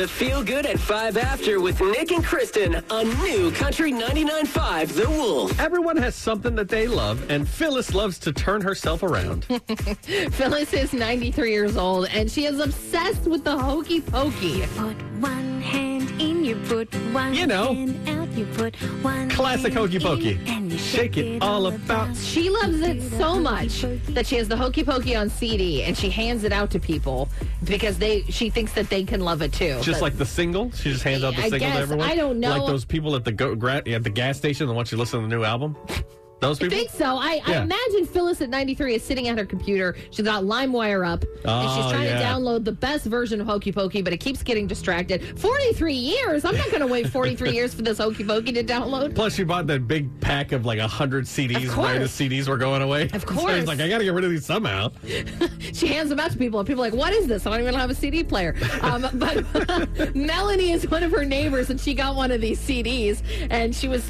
The Feel Good at 5 After with Nick and Kristen on New Country 99.5 The Wolf. Everyone has something that they love, and Phyllis loves to turn herself around. Phyllis is 93 years old and she is obsessed with the hokey pokey. Put one hand in, you put one You know. hand out, you put one Classic hokey pokey. in, and you Shake it all about. She loves it so much that she has the hokey pokey on CD and she hands it out to people because they she thinks that they can love it too. Just But- like the single, she just hands out the I single guess. to everyone. I don't know. Like those people at the go, gra- at the gas station that want you to listen to the new album. Those I think so. I, I imagine Phyllis at 93 is sitting at her computer. She's got LimeWire up, and she's Oh, trying to download the best version of Hokey Pokey, but it keeps getting distracted. 43 years? I'm not going to wait 43 years for this Hokey Pokey to download. Plus, she bought that big pack of like a hundred CDs. Of Right, the. CDs were going away. Of So course. he's like, I got to get rid of these somehow. She hands them out to people, and people are like, "What is this? I don't even have a CD player." Um, but Melanie is one of her neighbors, and she got one of these CDs, and she was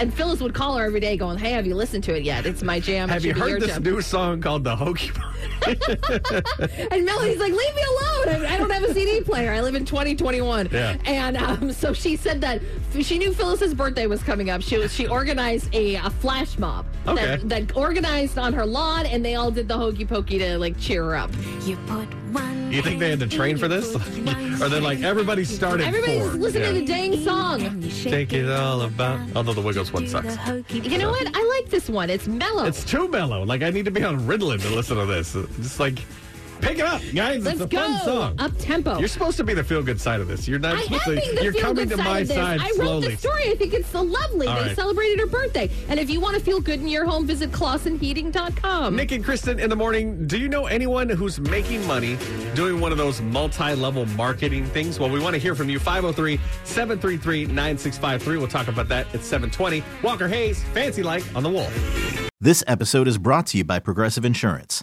And Phyllis would call her every day, going, "Hey, have you listened to it yet? It's my jam. It Have you should be your heard this jam." new song called the Hokey Pokey? And Melanie's like, leave me alone. I, I don't have a CD player. I live in 2021. Yeah. And um, so she said that she knew Phyllis's birthday was coming up. She was she organized a, a flash mob Okay. that, that organized on her lawn, and they all did the hokey pokey to like cheer her up. You put one You think they had to train for this? put one or they're like, everybody started Everybody's four. listening to the dang song. and you Take it all about. Although the Wiggles one sucks. You know what? I like this one. It's mellow. It's too mellow. Like I need to be on Ritalin to listen to this. Just like Pick it up, guys. Let's it's a go. fun song. Up tempo. You're supposed to be the feel good side of this. You're not I am supposed being to. the You're feel-good to side my of this. side I wrote slowly. the story. I think it's so lovely. All they right. celebrated her birthday. And if you want to feel good in your home, visit ClausenHeating.com. Nick and Kristen in the morning. Do you know anyone who's making money doing one of those multi level marketing things? Well, we want to hear from you. 503 733 9653. We'll talk about that at 720. Walker Hayes, Fancy Like on the Wolf. This episode is brought to you by Progressive Insurance.